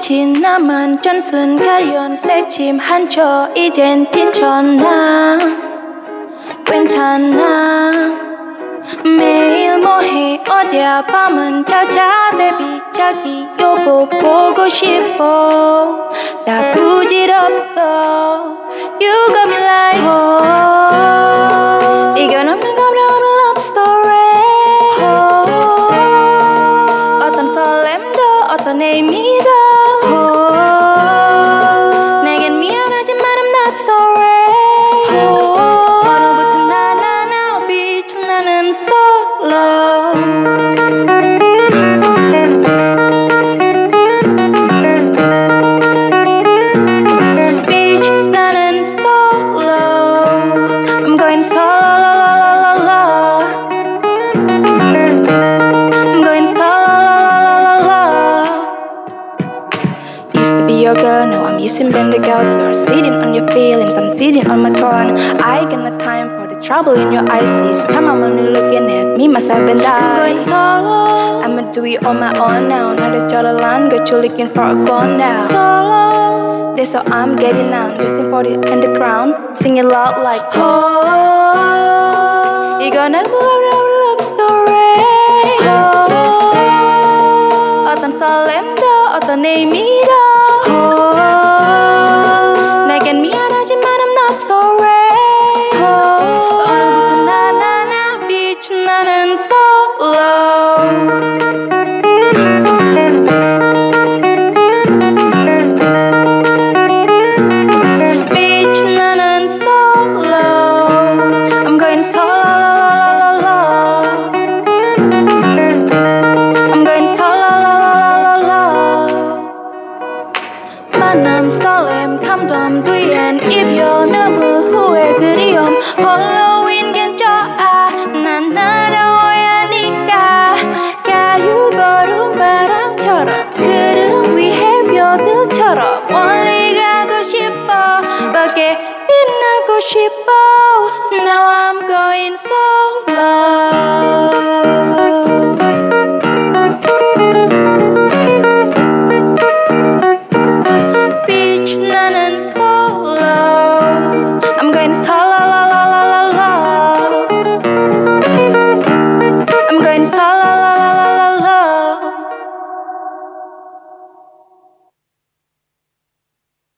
지나만 전순 가련 새침 한초 이젠 지쳤나 괜찮아 매일 뭐해 어디야 밤은 자자 베비 자기 여보 보고 싶어 다 부질없어 You got me like oh 이건 없는 감정 없는 love story oh 어떤 설렘도 어떤 의미 girl. Now I'm using Bendigo. You're sitting on your feelings, I'm sitting on my throne. I got no time for the trouble in your eyes. This time I'm only looking at me, myself, and I. I'm going solo. I'ma do it on my own now. Not a the line, got you looking for a goal now. Solo. That's all I'm getting on. Listening for the underground, singing loud like, oh. You gonna worry. 뒤엔 이별 너무 후회 그리움. 홀로윈 괜찮아 난 날아와야 하니까. 가유버름 바람처럼 구름 위에 별들처럼 멀리 가고 싶어. 밖에 빛나고 싶어. Now I'm going solo